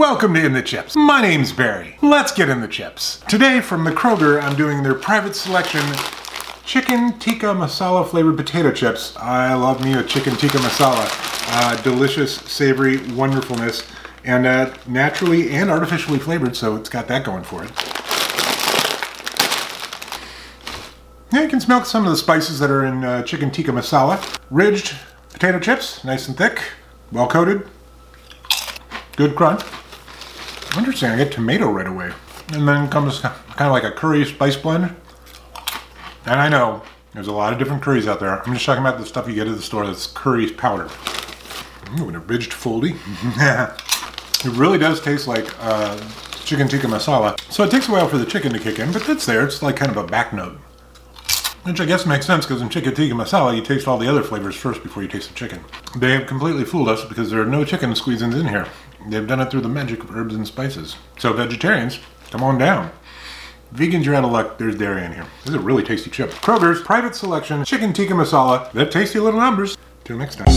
Welcome to In the Chips. My name's Barry. Let's get in the chips. Today from the Kroger, I'm doing their private selection chicken tikka masala flavored potato chips. I love me a chicken tikka masala. Uh, delicious, savory wonderfulness, and uh, naturally and artificially flavored, so it's got that going for it. Yeah, you can smell some of the spices that are in uh, chicken tikka masala. Ridged potato chips, nice and thick, well coated, good crunch. Interesting, I get tomato right away. And then comes kind of like a curry spice blend. And I know there's a lot of different curries out there. I'm just talking about the stuff you get at the store that's curry powder. Ooh, and a ridged foldy. it really does taste like uh, chicken tikka masala. So it takes a while for the chicken to kick in, but that's there. It's like kind of a back note. Which I guess makes sense because in chicken tikka masala, you taste all the other flavors first before you taste the chicken. They have completely fooled us because there are no chicken squeeze-ins in here. They've done it through the magic of herbs and spices. So vegetarians, come on down. Vegans, you're out of luck. There's dairy in here. This is a really tasty chip. Kroger's private selection chicken tikka masala. That tasty little numbers. Till next time.